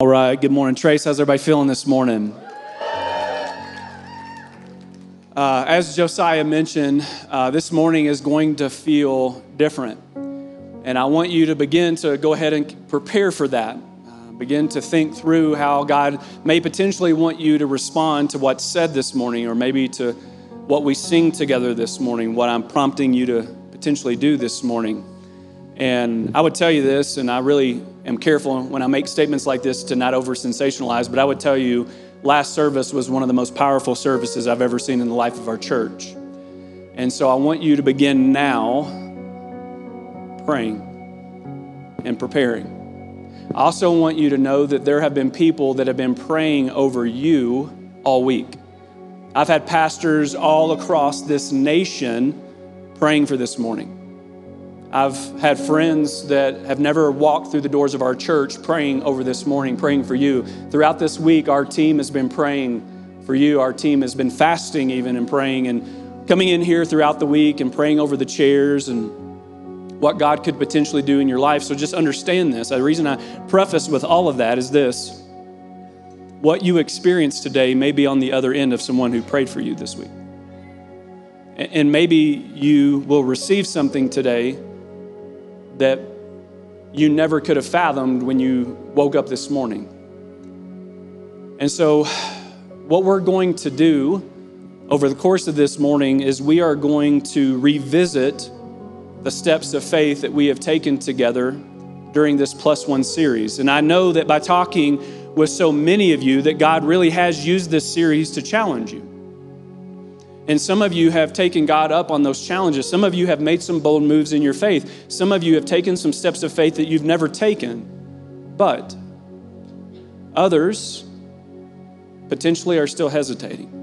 All right, good morning, Trace. How's everybody feeling this morning? Uh, as Josiah mentioned, uh, this morning is going to feel different. And I want you to begin to go ahead and prepare for that. Uh, begin to think through how God may potentially want you to respond to what's said this morning, or maybe to what we sing together this morning, what I'm prompting you to potentially do this morning. And I would tell you this, and I really am careful when I make statements like this to not over sensationalize, but I would tell you last service was one of the most powerful services I've ever seen in the life of our church. And so I want you to begin now praying and preparing. I also want you to know that there have been people that have been praying over you all week. I've had pastors all across this nation praying for this morning. I've had friends that have never walked through the doors of our church praying over this morning, praying for you. Throughout this week, our team has been praying for you. Our team has been fasting even and praying and coming in here throughout the week and praying over the chairs and what God could potentially do in your life. So just understand this. The reason I preface with all of that is this what you experience today may be on the other end of someone who prayed for you this week. And maybe you will receive something today that you never could have fathomed when you woke up this morning. And so, what we're going to do over the course of this morning is we are going to revisit the steps of faith that we have taken together during this plus one series. And I know that by talking with so many of you, that God really has used this series to challenge you. And some of you have taken God up on those challenges. Some of you have made some bold moves in your faith. Some of you have taken some steps of faith that you've never taken. But others potentially are still hesitating.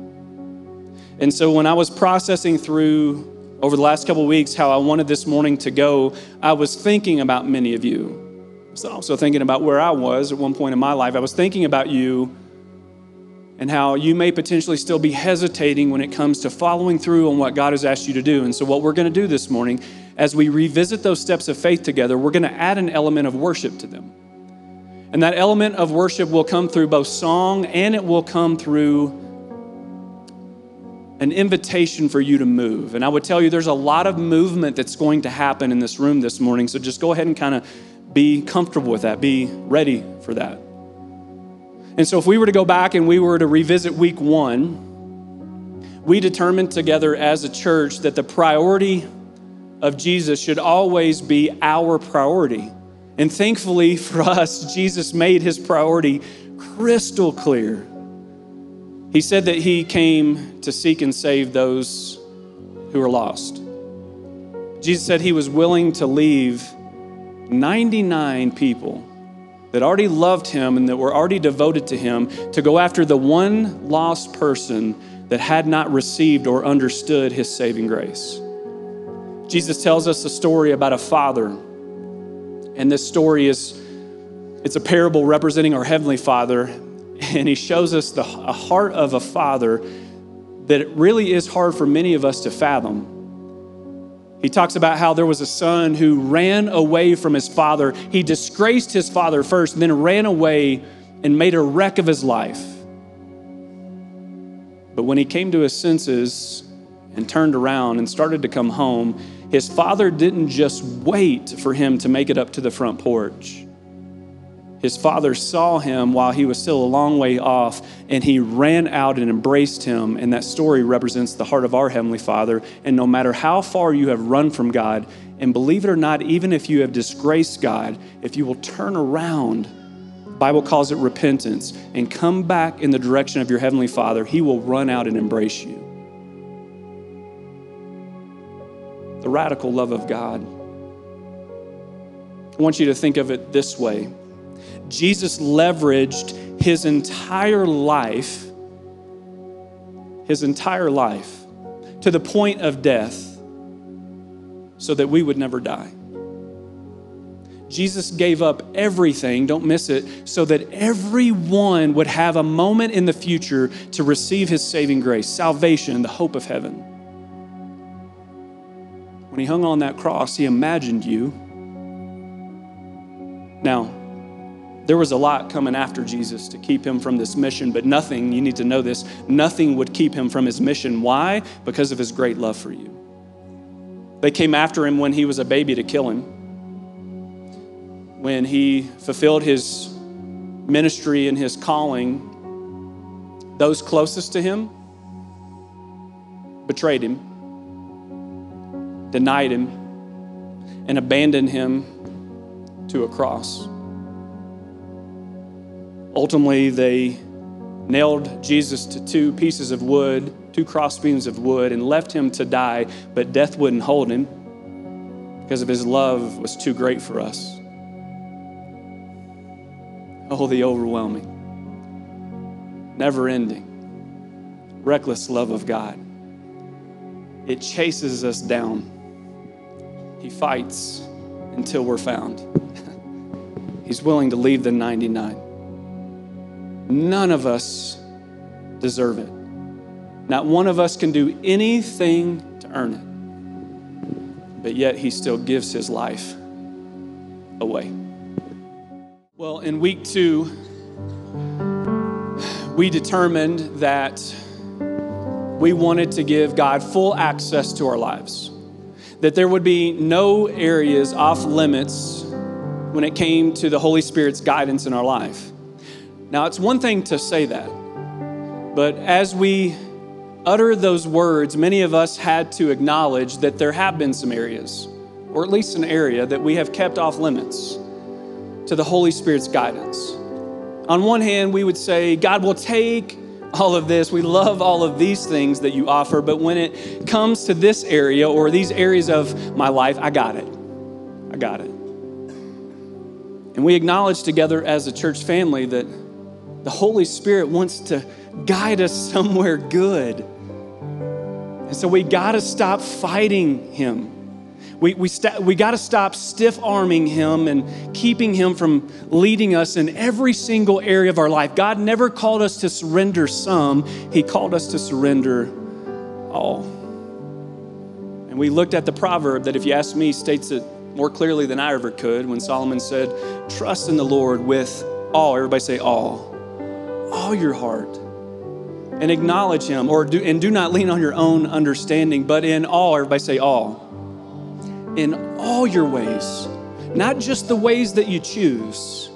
And so when I was processing through over the last couple weeks how I wanted this morning to go, I was thinking about many of you. I was also thinking about where I was at one point in my life. I was thinking about you and how you may potentially still be hesitating when it comes to following through on what God has asked you to do. And so, what we're going to do this morning, as we revisit those steps of faith together, we're going to add an element of worship to them. And that element of worship will come through both song and it will come through an invitation for you to move. And I would tell you there's a lot of movement that's going to happen in this room this morning. So just go ahead and kind of be comfortable with that, be ready for that. And so, if we were to go back and we were to revisit week one, we determined together as a church that the priority of Jesus should always be our priority. And thankfully for us, Jesus made his priority crystal clear. He said that he came to seek and save those who are lost. Jesus said he was willing to leave 99 people that already loved him and that were already devoted to him to go after the one lost person that had not received or understood his saving grace. Jesus tells us a story about a father. And this story is it's a parable representing our heavenly Father, and he shows us the heart of a father that it really is hard for many of us to fathom. He talks about how there was a son who ran away from his father. He disgraced his father first, then ran away and made a wreck of his life. But when he came to his senses and turned around and started to come home, his father didn't just wait for him to make it up to the front porch. His father saw him while he was still a long way off, and he ran out and embraced him. And that story represents the heart of our Heavenly Father. And no matter how far you have run from God, and believe it or not, even if you have disgraced God, if you will turn around, the Bible calls it repentance, and come back in the direction of your Heavenly Father, He will run out and embrace you. The radical love of God. I want you to think of it this way Jesus leveraged his entire life, his entire life, to the point of death so that we would never die. Jesus gave up everything, don't miss it, so that everyone would have a moment in the future to receive his saving grace, salvation, the hope of heaven. When he hung on that cross, he imagined you. Now, There was a lot coming after Jesus to keep him from this mission, but nothing, you need to know this, nothing would keep him from his mission. Why? Because of his great love for you. They came after him when he was a baby to kill him. When he fulfilled his ministry and his calling, those closest to him betrayed him, denied him, and abandoned him to a cross. Ultimately, they nailed Jesus to two pieces of wood, two crossbeams of wood, and left him to die, but death wouldn't hold him because of his love was too great for us. Oh, the overwhelming, never ending, reckless love of God. It chases us down. He fights until we're found. He's willing to leave the 99. None of us deserve it. Not one of us can do anything to earn it. But yet, He still gives His life away. Well, in week two, we determined that we wanted to give God full access to our lives, that there would be no areas off limits when it came to the Holy Spirit's guidance in our life. Now, it's one thing to say that, but as we utter those words, many of us had to acknowledge that there have been some areas, or at least an area, that we have kept off limits to the Holy Spirit's guidance. On one hand, we would say, God will take all of this. We love all of these things that you offer, but when it comes to this area or these areas of my life, I got it. I got it. And we acknowledge together as a church family that the Holy Spirit wants to guide us somewhere good. And so we got to stop fighting Him. We, we, st- we got to stop stiff arming Him and keeping Him from leading us in every single area of our life. God never called us to surrender some, He called us to surrender all. And we looked at the proverb that, if you ask me, states it more clearly than I ever could when Solomon said, Trust in the Lord with all. Everybody say all all your heart and acknowledge him or do and do not lean on your own understanding but in all everybody say all in all your ways not just the ways that you choose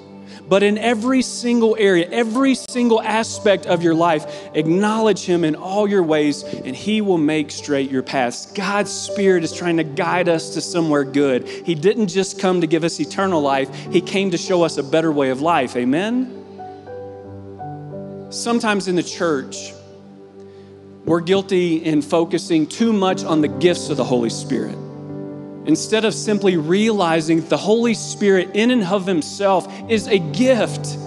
but in every single area every single aspect of your life acknowledge him in all your ways and he will make straight your paths. God's spirit is trying to guide us to somewhere good. He didn't just come to give us eternal life. He came to show us a better way of life. Amen sometimes in the church, we're guilty in focusing too much on the gifts of the Holy Spirit. Instead of simply realizing the Holy Spirit, in and of Himself, is a gift.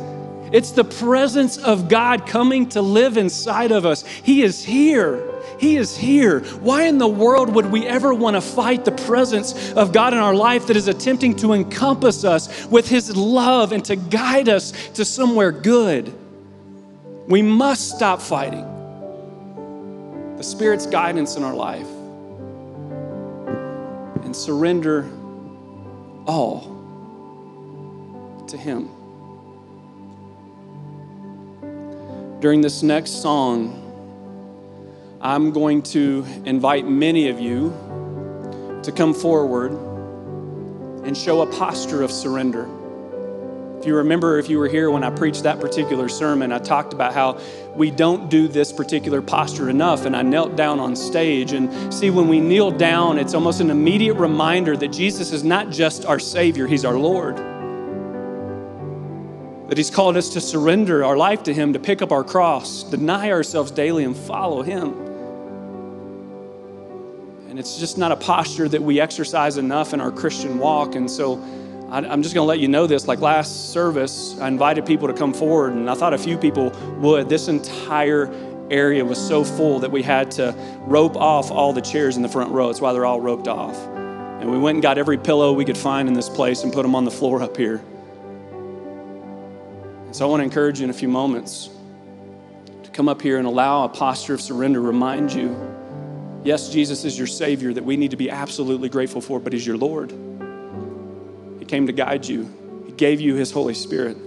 It's the presence of God coming to live inside of us. He is here. He is here. Why in the world would we ever want to fight the presence of God in our life that is attempting to encompass us with His love and to guide us to somewhere good? We must stop fighting the Spirit's guidance in our life and surrender all to Him. During this next song, I'm going to invite many of you to come forward and show a posture of surrender. If you remember, if you were here when I preached that particular sermon, I talked about how we don't do this particular posture enough. And I knelt down on stage. And see, when we kneel down, it's almost an immediate reminder that Jesus is not just our Savior, He's our Lord. That He's called us to surrender our life to Him, to pick up our cross, deny ourselves daily, and follow Him. And it's just not a posture that we exercise enough in our Christian walk. And so, I'm just going to let you know this. Like last service, I invited people to come forward, and I thought a few people would. This entire area was so full that we had to rope off all the chairs in the front row. That's why they're all roped off. And we went and got every pillow we could find in this place and put them on the floor up here. So I want to encourage you in a few moments to come up here and allow a posture of surrender remind you yes, Jesus is your Savior that we need to be absolutely grateful for, but He's your Lord. He came to guide you, He gave you His Holy Spirit.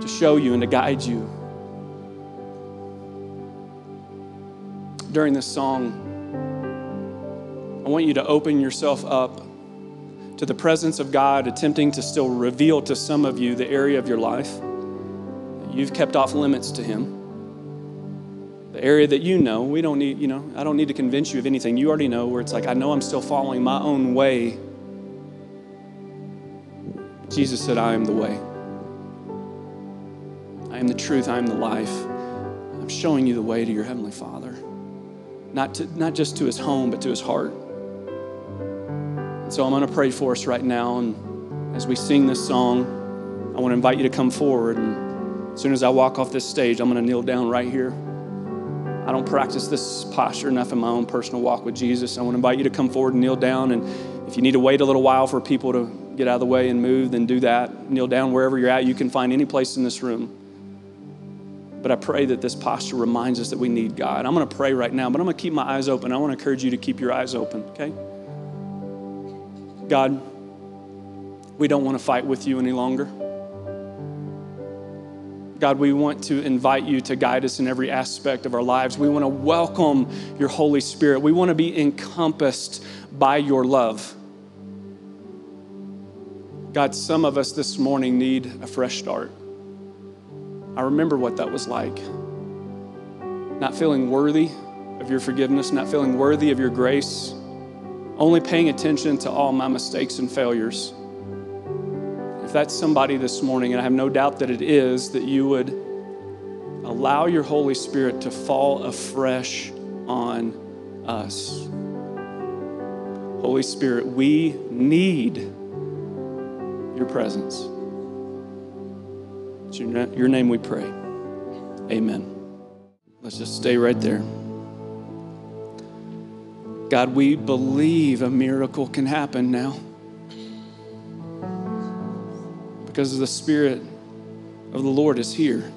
to show you and to guide you. During this song, I want you to open yourself up to the presence of God, attempting to still reveal to some of you the area of your life you've kept off limits to Him. The area that you know, we don't need, you know, I don't need to convince you of anything. You already know where it's like, I know I'm still following my own way. Jesus said, I am the way. I am the truth. I am the life. I'm showing you the way to your Heavenly Father. Not, to, not just to his home, but to his heart. And so I'm going to pray for us right now. And as we sing this song, I want to invite you to come forward. And as soon as I walk off this stage, I'm going to kneel down right here. I don't practice this posture enough in my own personal walk with Jesus. I want to invite you to come forward and kneel down. And if you need to wait a little while for people to get out of the way and move, then do that. Kneel down wherever you're at. You can find any place in this room. But I pray that this posture reminds us that we need God. I'm going to pray right now, but I'm going to keep my eyes open. I want to encourage you to keep your eyes open, okay? God, we don't want to fight with you any longer. God, we want to invite you to guide us in every aspect of our lives. We want to welcome your Holy Spirit. We want to be encompassed by your love. God, some of us this morning need a fresh start. I remember what that was like. Not feeling worthy of your forgiveness, not feeling worthy of your grace, only paying attention to all my mistakes and failures. If that's somebody this morning, and I have no doubt that it is, that you would allow your Holy Spirit to fall afresh on us. Holy Spirit, we need your presence. It's your, your name we pray. Amen. Let's just stay right there. God, we believe a miracle can happen now because the Spirit of the Lord is here.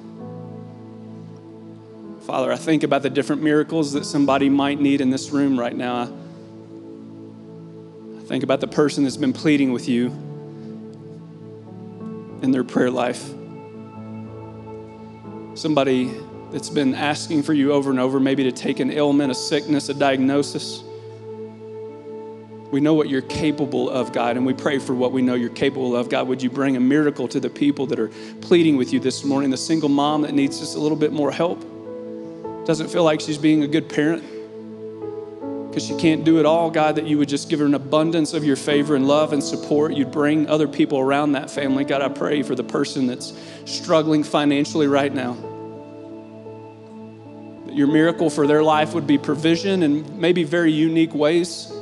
Father, I think about the different miracles that somebody might need in this room right now. I think about the person that's been pleading with you in their prayer life. Somebody that's been asking for you over and over, maybe to take an ailment, a sickness, a diagnosis. We know what you're capable of, God, and we pray for what we know you're capable of. God, would you bring a miracle to the people that are pleading with you this morning? The single mom that needs just a little bit more help, doesn't feel like she's being a good parent because she can't do it all. God, that you would just give her an abundance of your favor and love and support. You'd bring other people around that family. God, I pray for the person that's struggling financially right now. That your miracle for their life would be provision in maybe very unique ways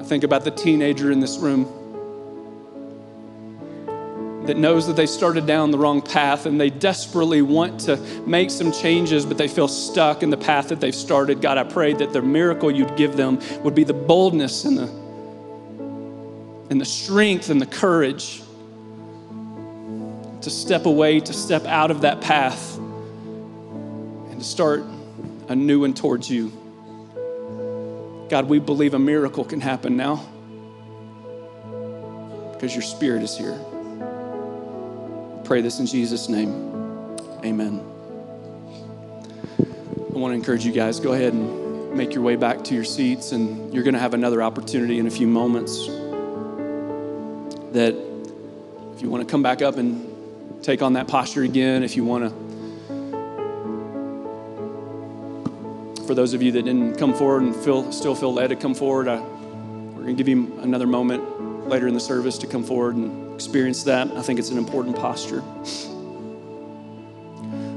I think about the teenager in this room that knows that they started down the wrong path and they desperately want to make some changes, but they feel stuck in the path that they've started. God, I pray that the miracle you'd give them would be the boldness and the, and the strength and the courage to step away, to step out of that path, and to start a new one towards you. God, we believe a miracle can happen now because your spirit is here. Pray this in Jesus' name. Amen. I want to encourage you guys, go ahead and make your way back to your seats, and you're going to have another opportunity in a few moments that if you want to come back up and take on that posture again, if you want to for those of you that didn't come forward and feel, still feel led to come forward, I, we're going to give you another moment later in the service to come forward and experience that. I think it's an important posture.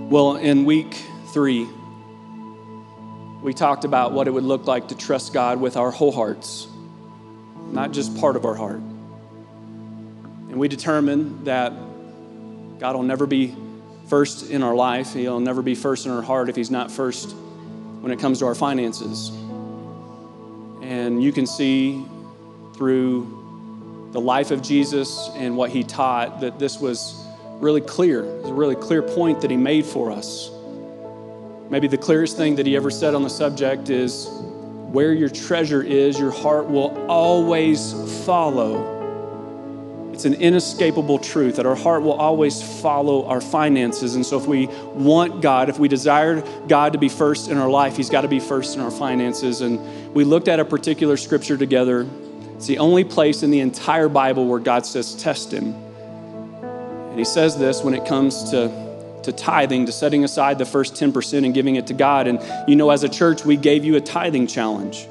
Well, in week three, we talked about what it would look like to trust God with our whole hearts, not just part of our heart. And we determined that God will never be first in our life. He'll never be first in our heart if He's not first when it comes to our finances. And you can see through the life of Jesus and what he taught that this was really clear. It was a really clear point that he made for us. Maybe the clearest thing that he ever said on the subject is where your treasure is, your heart will always follow. It's an inescapable truth that our heart will always follow our finances. And so, if we want God, if we desire God to be first in our life, He's got to be first in our finances. And we looked at a particular scripture together. It's the only place in the entire Bible where God says, test Him. And He says this when it comes to, to tithing, to setting aside the first 10% and giving it to God. And you know, as a church, we gave you a tithing challenge.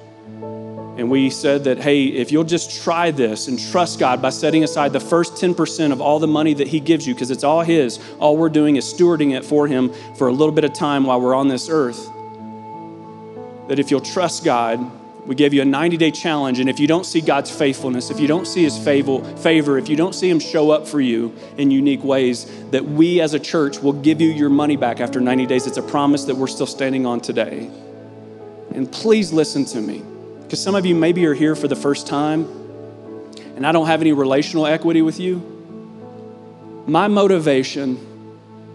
And we said that, hey, if you'll just try this and trust God by setting aside the first 10% of all the money that He gives you, because it's all His, all we're doing is stewarding it for Him for a little bit of time while we're on this earth. That if you'll trust God, we give you a 90 day challenge. And if you don't see God's faithfulness, if you don't see His favor, if you don't see Him show up for you in unique ways, that we as a church will give you your money back after 90 days. It's a promise that we're still standing on today. And please listen to me. Because some of you maybe are here for the first time and I don't have any relational equity with you. My motivation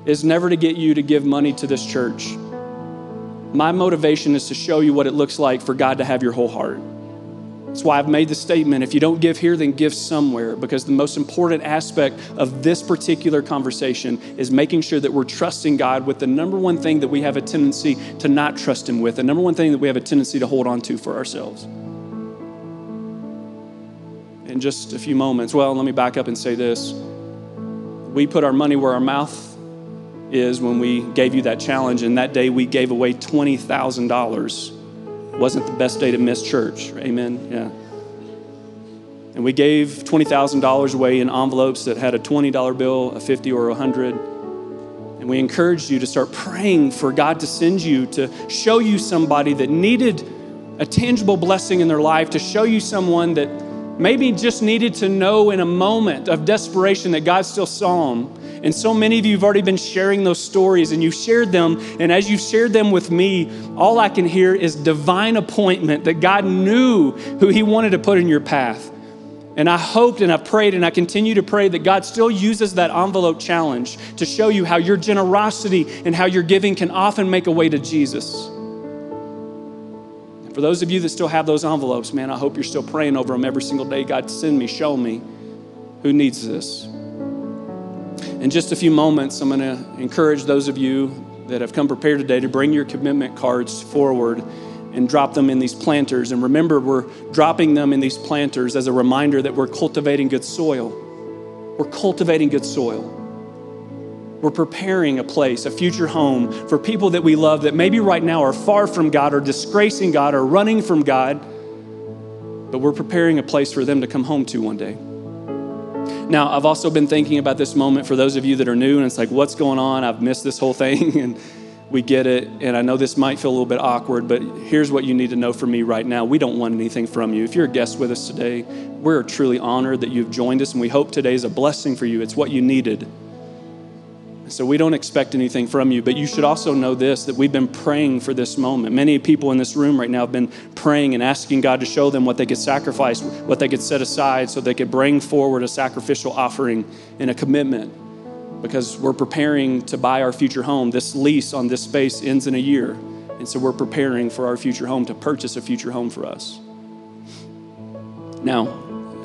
is never to get you to give money to this church. My motivation is to show you what it looks like for God to have your whole heart. That's why I've made the statement if you don't give here, then give somewhere, because the most important aspect of this particular conversation is making sure that we're trusting God with the number one thing that we have a tendency to not trust Him with, the number one thing that we have a tendency to hold on to for ourselves. In just a few moments, well, let me back up and say this. We put our money where our mouth is when we gave you that challenge, and that day we gave away $20,000 wasn't the best day to miss church. Amen. Yeah. And we gave $20,000 away in envelopes that had a $20 bill, a 50 or a 100. And we encouraged you to start praying for God to send you to show you somebody that needed a tangible blessing in their life, to show you someone that maybe just needed to know in a moment of desperation that God still saw them and so many of you have already been sharing those stories and you've shared them. And as you've shared them with me, all I can hear is divine appointment that God knew who He wanted to put in your path. And I hoped and I prayed and I continue to pray that God still uses that envelope challenge to show you how your generosity and how your giving can often make a way to Jesus. For those of you that still have those envelopes, man, I hope you're still praying over them every single day. God, send me, show me who needs this. In just a few moments, I'm going to encourage those of you that have come prepared today to bring your commitment cards forward and drop them in these planters. And remember, we're dropping them in these planters as a reminder that we're cultivating good soil. We're cultivating good soil. We're preparing a place, a future home for people that we love that maybe right now are far from God or disgracing God or running from God, but we're preparing a place for them to come home to one day. Now, I've also been thinking about this moment for those of you that are new, and it's like, what's going on? I've missed this whole thing, and we get it. And I know this might feel a little bit awkward, but here's what you need to know from me right now. We don't want anything from you. If you're a guest with us today, we're truly honored that you've joined us, and we hope today is a blessing for you. It's what you needed. So we don't expect anything from you, but you should also know this that we've been praying for this moment. Many people in this room right now have been praying and asking God to show them what they could sacrifice, what they could set aside so they could bring forward a sacrificial offering and a commitment because we're preparing to buy our future home. This lease on this space ends in a year. And so we're preparing for our future home to purchase a future home for us. Now,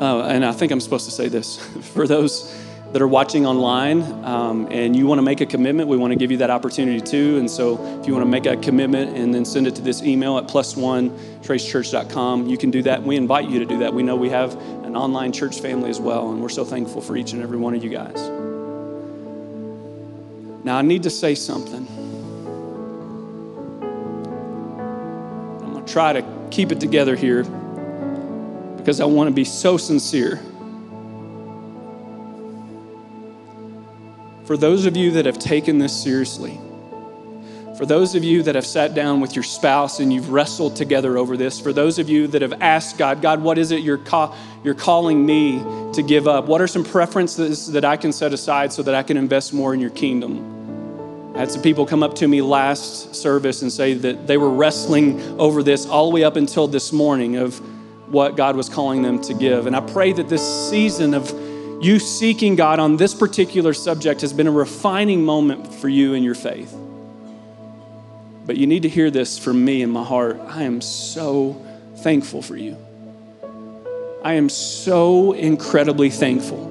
uh, and I think I'm supposed to say this for those that are watching online um, and you want to make a commitment, we want to give you that opportunity too. And so if you want to make a commitment and then send it to this email at plus one tracechurch.com, you can do that. We invite you to do that. We know we have an online church family as well, and we're so thankful for each and every one of you guys. Now, I need to say something. I'm going to try to keep it together here because I want to be so sincere. For those of you that have taken this seriously, for those of you that have sat down with your spouse and you've wrestled together over this, for those of you that have asked God, God, what is it you're, call, you're calling me to give up? What are some preferences that I can set aside so that I can invest more in your kingdom? I had some people come up to me last service and say that they were wrestling over this all the way up until this morning of what God was calling them to give. And I pray that this season of you seeking God on this particular subject has been a refining moment for you in your faith. But you need to hear this from me in my heart. I am so thankful for you. I am so incredibly thankful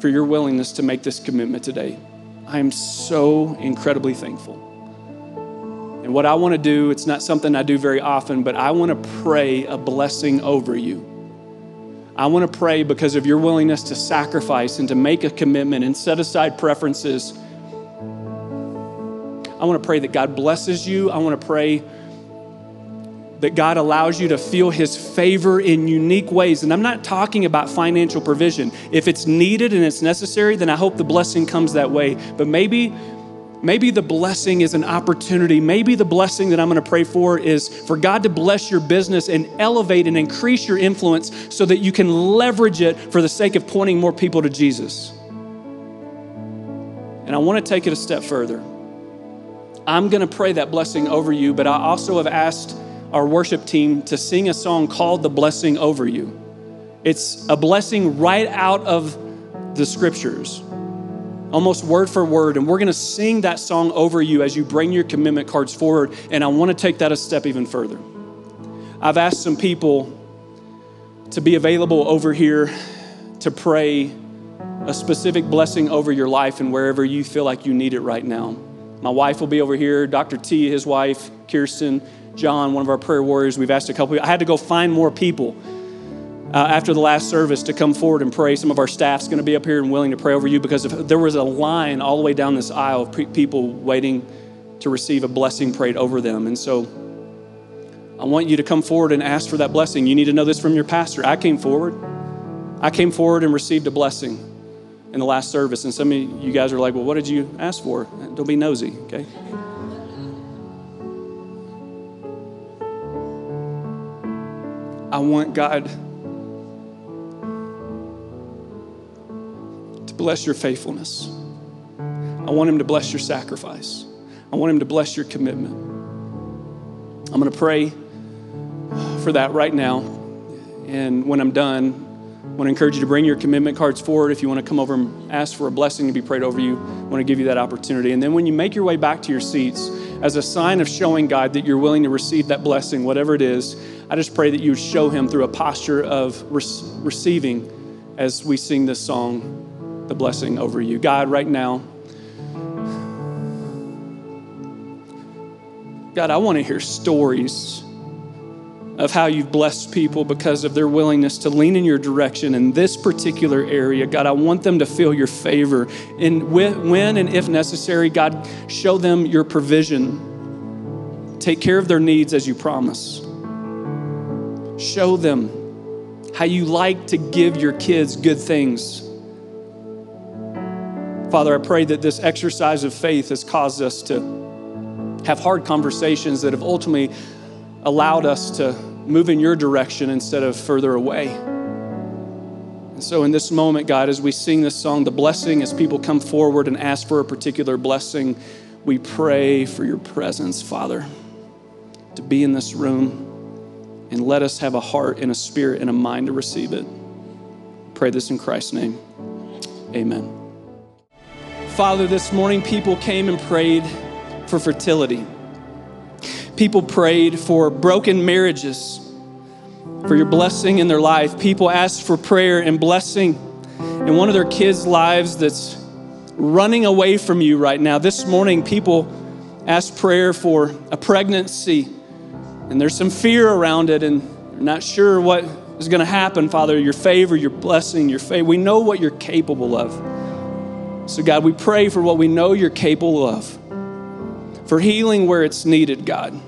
for your willingness to make this commitment today. I am so incredibly thankful. And what I want to do, it's not something I do very often, but I want to pray a blessing over you. I want to pray because of your willingness to sacrifice and to make a commitment and set aside preferences. I want to pray that God blesses you. I want to pray that God allows you to feel His favor in unique ways. And I'm not talking about financial provision. If it's needed and it's necessary, then I hope the blessing comes that way. But maybe, maybe the blessing is an opportunity. Maybe the blessing that I'm going to pray for is for God to bless your business and elevate and increase your influence so that you can leverage it for the sake of pointing more people to Jesus. And I want to take it a step further. I'm going to pray that blessing over you, but I also have asked our worship team to sing a song called The Blessing Over You. It's a blessing right out of the scriptures, almost word for word. And we're going to sing that song over you as you bring your commitment cards forward. And I want to take that a step even further. I've asked some people to be available over here to pray a specific blessing over your life and wherever you feel like you need it right now. My wife will be over here, Dr. T, his wife, Kirsten, John, one of our prayer warriors. We've asked a couple. I had to go find more people uh, after the last service to come forward and pray. Some of our staff's going to be up here and willing to pray over you because if there was a line all the way down this aisle of pre- people waiting to receive a blessing prayed over them. And so I want you to come forward and ask for that blessing. You need to know this from your pastor. I came forward. I came forward and received a blessing in the last service. And some of you guys are like, well, what did you ask for? Don't be nosy, okay? I want God bless your faithfulness. I want Him to bless your sacrifice. I want Him to bless your commitment. I'm going to pray for that right now. And when I'm done, I want to encourage you to bring your commitment cards forward. If you want to come over and ask for a blessing to be prayed over you, I want to give you that opportunity. And then when you make your way back to your seats, as a sign of showing God that you're willing to receive that blessing, whatever it is, I just pray that you show Him through a posture of re- receiving as we sing this song, the blessing over you. God, right now, God, I want to hear stories of how you've blessed people because of their willingness to lean in your direction in this particular area. God, I want them to feel your favor. And when and if necessary, God, show them your provision. Take care of their needs as you promise. Show them how you like to give your kids good things. Father, I pray that this exercise of faith has caused us to have hard conversations that have ultimately allowed us to move in your direction instead of further away. And so, in this moment, God, as we sing this song, the blessing, as people come forward and ask for a particular blessing, we pray for your presence, Father, to be in this room and let us have a heart and a spirit and a mind to receive it. Pray this in Christ's name. Amen. Father, this morning people came and prayed for fertility. People prayed for broken marriages, for your blessing in their life. People asked for prayer and blessing in one of their kids' lives that's running away from you right now. This morning, people asked prayer for a pregnancy, and there's some fear around it, and they're not sure what is going to happen, Father. Your favor, your blessing, your favor. We know what you're capable of. So, God, we pray for what we know you're capable of, for healing where it's needed, God.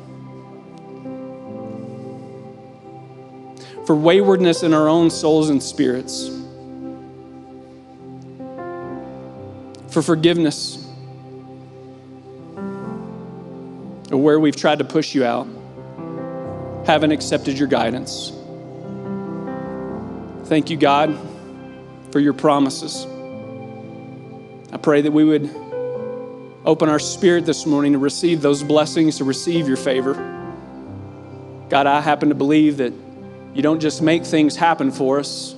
for waywardness in our own souls and spirits, for forgiveness of where we've tried to push you out, haven't accepted your guidance. Thank you, God, for your promises. I pray that we would open our spirit this morning to receive those blessings, to receive your favor. God, I happen to believe that you don't just make things happen for us.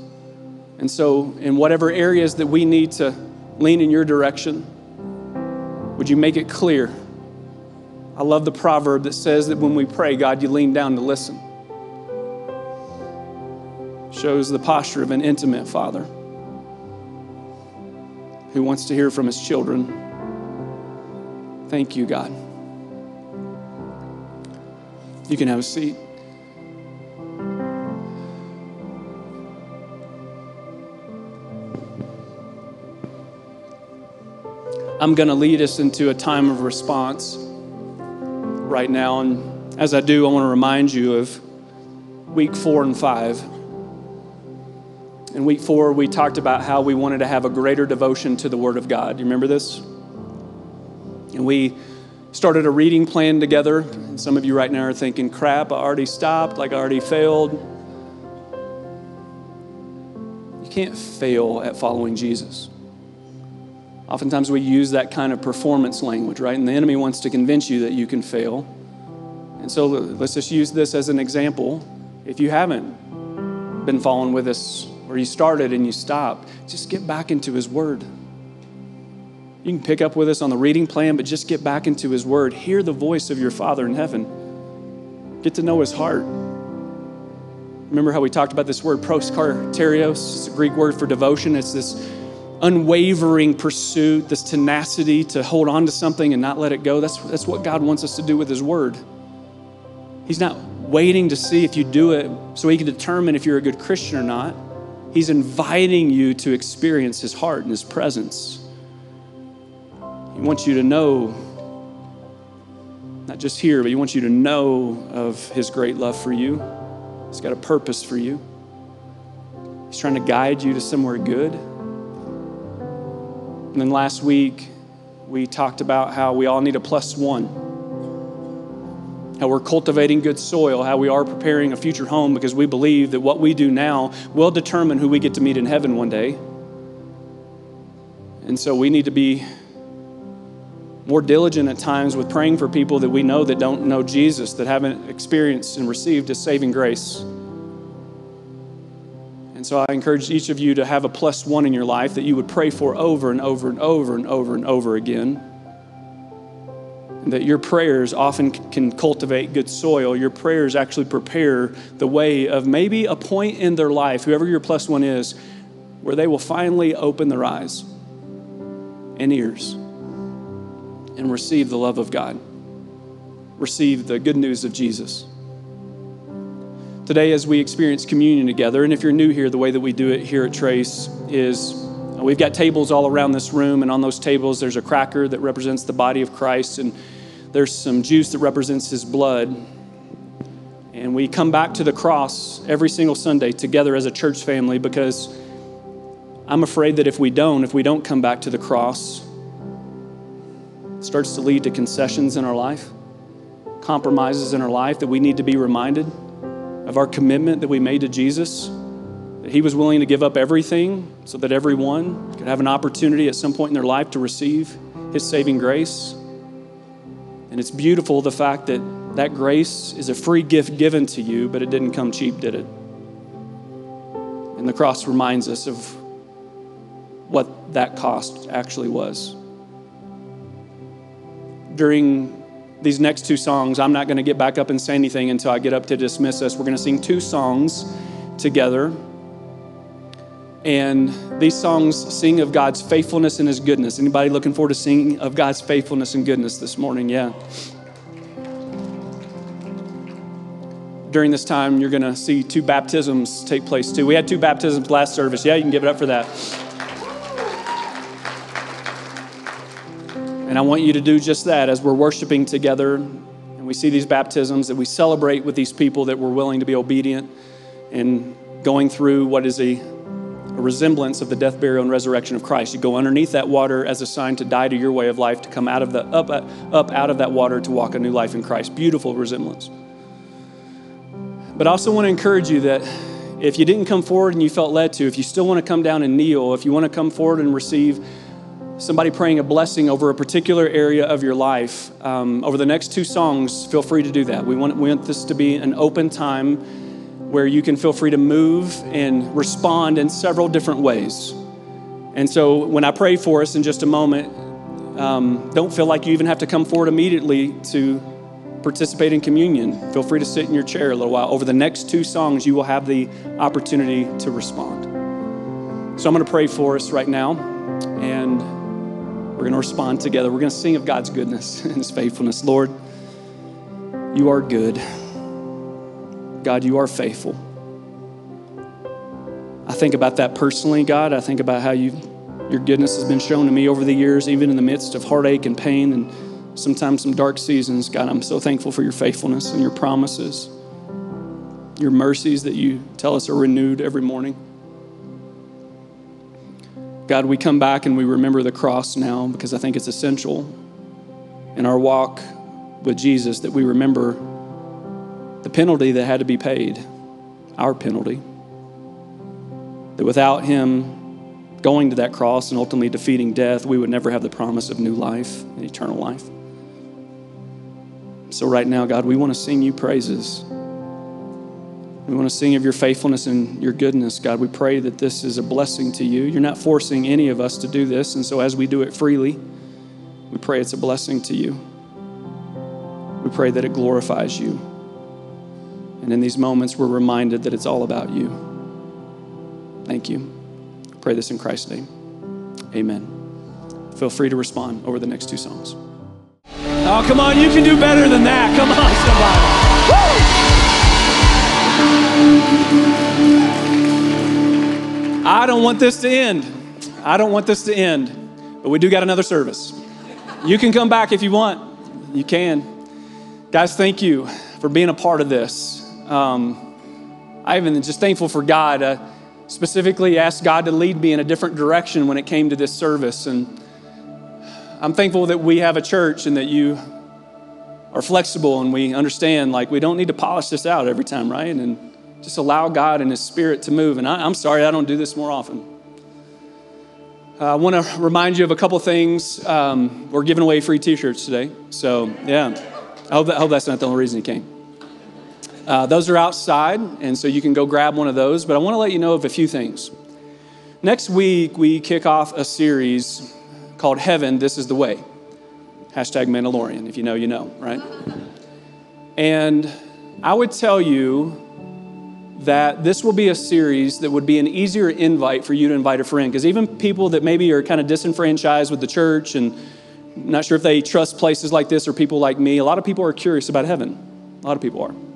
And so, in whatever areas that we need to lean in your direction, would you make it clear? I love the proverb that says that when we pray, God, you lean down to listen. Shows the posture of an intimate father. Who wants to hear from his children. Thank you, God. You can have a seat. I'm going to lead us into a time of response right now. And as I do, I want to remind you of week four and five. In week four, we talked about how we wanted to have a greater devotion to the Word of God. You remember this? And we started a reading plan together. And some of you right now are thinking, crap, I already stopped, like I already failed. You can't fail at following Jesus. Oftentimes we use that kind of performance language, right? And the enemy wants to convince you that you can fail. And so let's just use this as an example. If you haven't been following with us, or you started and you stopped, just get back into His Word. You can pick up with us on the reading plan, but just get back into His Word. Hear the voice of your Father in heaven. Get to know His heart. Remember how we talked about this word proskarterios? It's a Greek word for devotion. It's this unwavering pursuit, this tenacity to hold on to something and not let it go. That's, that's what God wants us to do with His Word. He's not waiting to see if you do it so He can determine if you're a good Christian or not. He's inviting you to experience His heart and His presence. He wants you to know, not just here, but He wants you to know of His great love for you. He's got a purpose for you. He's trying to guide you to somewhere good. And then last week, we talked about how we all need a plus one. How we're cultivating good soil, how we are preparing a future home because we believe that what we do now will determine who we get to meet in heaven one day. And so we need to be more diligent at times with praying for people that we know that don't know Jesus, that haven't experienced and received His saving grace. And so I encourage each of you to have a plus one in your life that you would pray for over and over and over and over and over again. That your prayers often can cultivate good soil. Your prayers actually prepare the way of maybe a point in their life, whoever your plus one is, where they will finally open their eyes and ears and receive the love of God, receive the good news of Jesus today as we experience communion together. And if you're new here, the way that we do it here at Trace is we've got tables all around this room, and on those tables, there's a cracker that represents the body of Christ, and there's some juice that represents his blood. And we come back to the cross every single Sunday together as a church family because I'm afraid that if we don't, if we don't come back to the cross, it starts to lead to concessions in our life, compromises in our life that we need to be reminded of our commitment that we made to Jesus, that He was willing to give up everything so that everyone could have an opportunity at some point in their life to receive His saving grace. And it's beautiful the fact that that grace is a free gift given to you, but it didn't come cheap, did it? And the cross reminds us of what that cost actually was. During these next two songs, I'm not going to get back up and say anything until I get up to dismiss us. We're going to sing two songs together. And these songs sing of God's faithfulness and his goodness. Anybody looking forward to singing of God's faithfulness and goodness this morning? Yeah. During this time, you're going to see two baptisms take place too. We had two baptisms last service. Yeah, you can give it up for that. And I want you to do just that as we're worshiping together and we see these baptisms, that we celebrate with these people that were willing to be obedient and going through what is a, resemblance of the death, burial, and resurrection of Christ. You go underneath that water as a sign to die to your way of life, to come out of the up, up out of that water to walk a new life in Christ. Beautiful resemblance. But I also want to encourage you that if you didn't come forward and you felt led to, if you still want to come down and kneel, if you want to come forward and receive somebody praying a blessing over a particular area of your life, um, over the next two songs, feel free to do that. We want, we want this to be an open time where you can feel free to move and respond in several different ways. And so when I pray for us in just a moment, um, don't feel like you even have to come forward immediately to participate in communion. Feel free to sit in your chair a little while. Over the next two songs, you will have the opportunity to respond. So I'm going to pray for us right now. And we're going to respond together. We're going to sing of God's goodness and His faithfulness. Lord, you are good. God, you are faithful. I think about that personally, God. I think about how you, your goodness has been shown to me over the years, even in the midst of heartache and pain and sometimes some dark seasons. God, I'm so thankful for your faithfulness and your promises, your mercies that you tell us are renewed every morning. God, we come back and we remember the cross now because I think it's essential in our walk with Jesus that we remember the penalty that had to be paid, our penalty. That without Him going to that cross and ultimately defeating death, we would never have the promise of new life and eternal life. So, right now, God, we want to sing you praises. We want to sing of your faithfulness and your goodness, God. We pray that this is a blessing to you. You're not forcing any of us to do this, and so as we do it freely, we pray it's a blessing to you. We pray that it glorifies you. And in these moments, we're reminded that it's all about you. Thank you. Pray this in Christ's name. Amen. Feel free to respond over the next two songs. Oh, come on, you can do better than that. Come on, somebody. Woo! I don't want this to end. I don't want this to end. But we do got another service. You can come back if you want. You can. Guys, thank you for being a part of this. Um, I even just thankful for God. Uh, specifically, asked God to lead me in a different direction when it came to this service, and I'm thankful that we have a church and that you are flexible and we understand like we don't need to polish this out every time, right? And just allow God and His Spirit to move. And I, am sorry I don't do this more often. Uh, I want to remind you of a couple things. Um, we're giving away free T-shirts today, so yeah. I hope, that, I hope that's not the only reason you came. Uh, those are outside, and so you can go grab one of those. But I want to let you know of a few things. Next week, we kick off a series called Heaven, This is the Way. Hashtag Mandalorian. If you know, you know, right? And I would tell you that this will be a series that would be an easier invite for you to invite a friend. Because even people that maybe are kind of disenfranchised with the church and not sure if they trust places like this or people like me, a lot of people are curious about heaven. A lot of people are.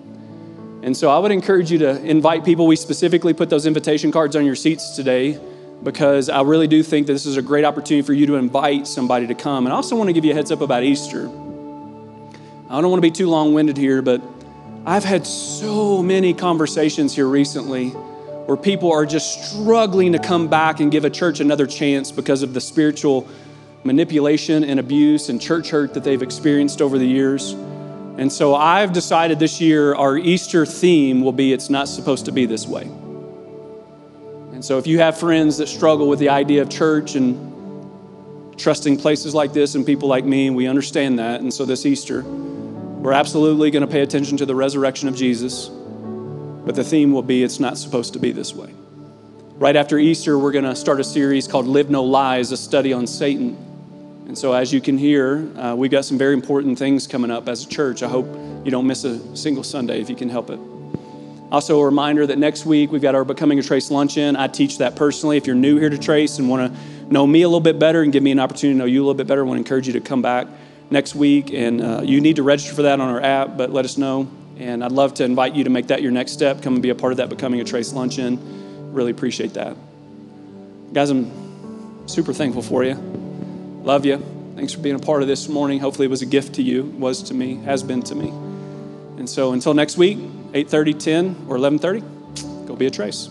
And so I would encourage you to invite people. We specifically put those invitation cards on your seats today because I really do think that this is a great opportunity for you to invite somebody to come. And I also want to give you a heads up about Easter. I don't want to be too long winded here, but I've had so many conversations here recently where people are just struggling to come back and give a church another chance because of the spiritual manipulation and abuse and church hurt that they've experienced over the years. And so I've decided this year our Easter theme will be It's Not Supposed to Be This Way. And so if you have friends that struggle with the idea of church and trusting places like this and people like me, we understand that. And so this Easter, we're absolutely going to pay attention to the resurrection of Jesus. But the theme will be It's Not Supposed to Be This Way. Right after Easter, we're going to start a series called Live No Lies, a study on Satan. And so, as you can hear, uh, we've got some very important things coming up as a church. I hope you don't miss a single Sunday if you can help it. Also, a reminder that next week we've got our Becoming a Trace luncheon. I teach that personally. If you're new here to Trace and want to know me a little bit better and give me an opportunity to know you a little bit better, I want to encourage you to come back next week. And uh, you need to register for that on our app, but let us know. And I'd love to invite you to make that your next step. Come and be a part of that Becoming a Trace luncheon. Really appreciate that. Guys, I'm super thankful for you. Love you. Thanks for being a part of this morning. Hopefully it was a gift to you, was to me, has been to me. And so until next week, 8:30, 10, or 11:30, go be a trace.